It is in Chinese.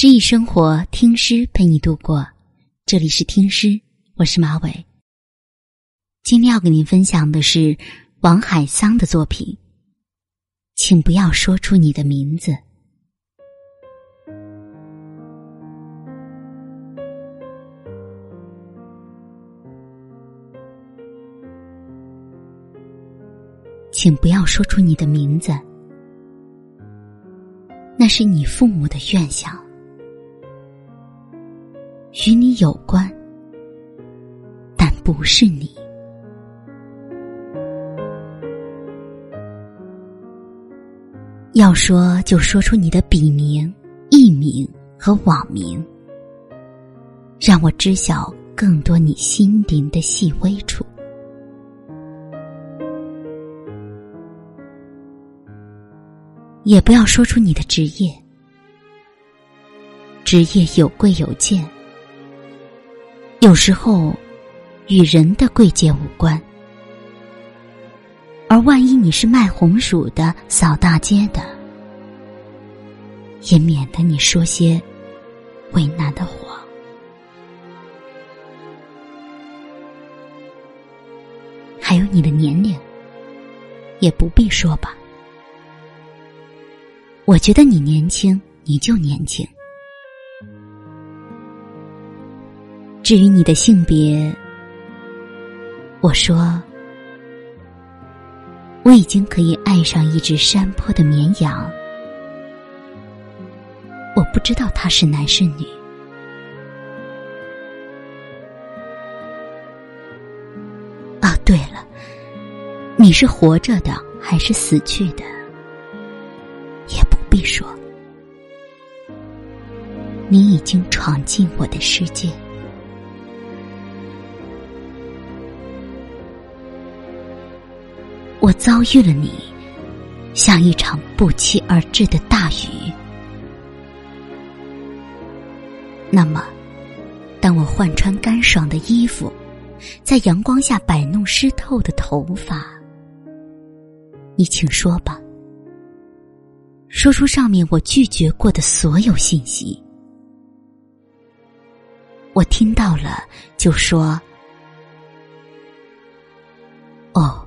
诗意生活，听诗陪你度过。这里是听诗，我是马伟。今天要给您分享的是王海桑的作品，请不要说出你的名字。请不要说出你的名字，那是你父母的愿想，与你有关，但不是你。要说就说出你的笔名、艺名和网名，让我知晓更多你心灵的细微处。也不要说出你的职业，职业有贵有贱，有时候与人的贵贱无关。而万一你是卖红薯的、扫大街的，也免得你说些为难的话。还有你的年龄，也不必说吧。我觉得你年轻，你就年轻。至于你的性别，我说，我已经可以爱上一只山坡的绵羊。我不知道他是男是女。啊，对了，你是活着的还是死去的？也不必说，你已经闯进我的世界。遭遇了你，像一场不期而至的大雨。那么，当我换穿干爽的衣服，在阳光下摆弄湿透的头发，你请说吧。说出上面我拒绝过的所有信息，我听到了，就说：“哦。”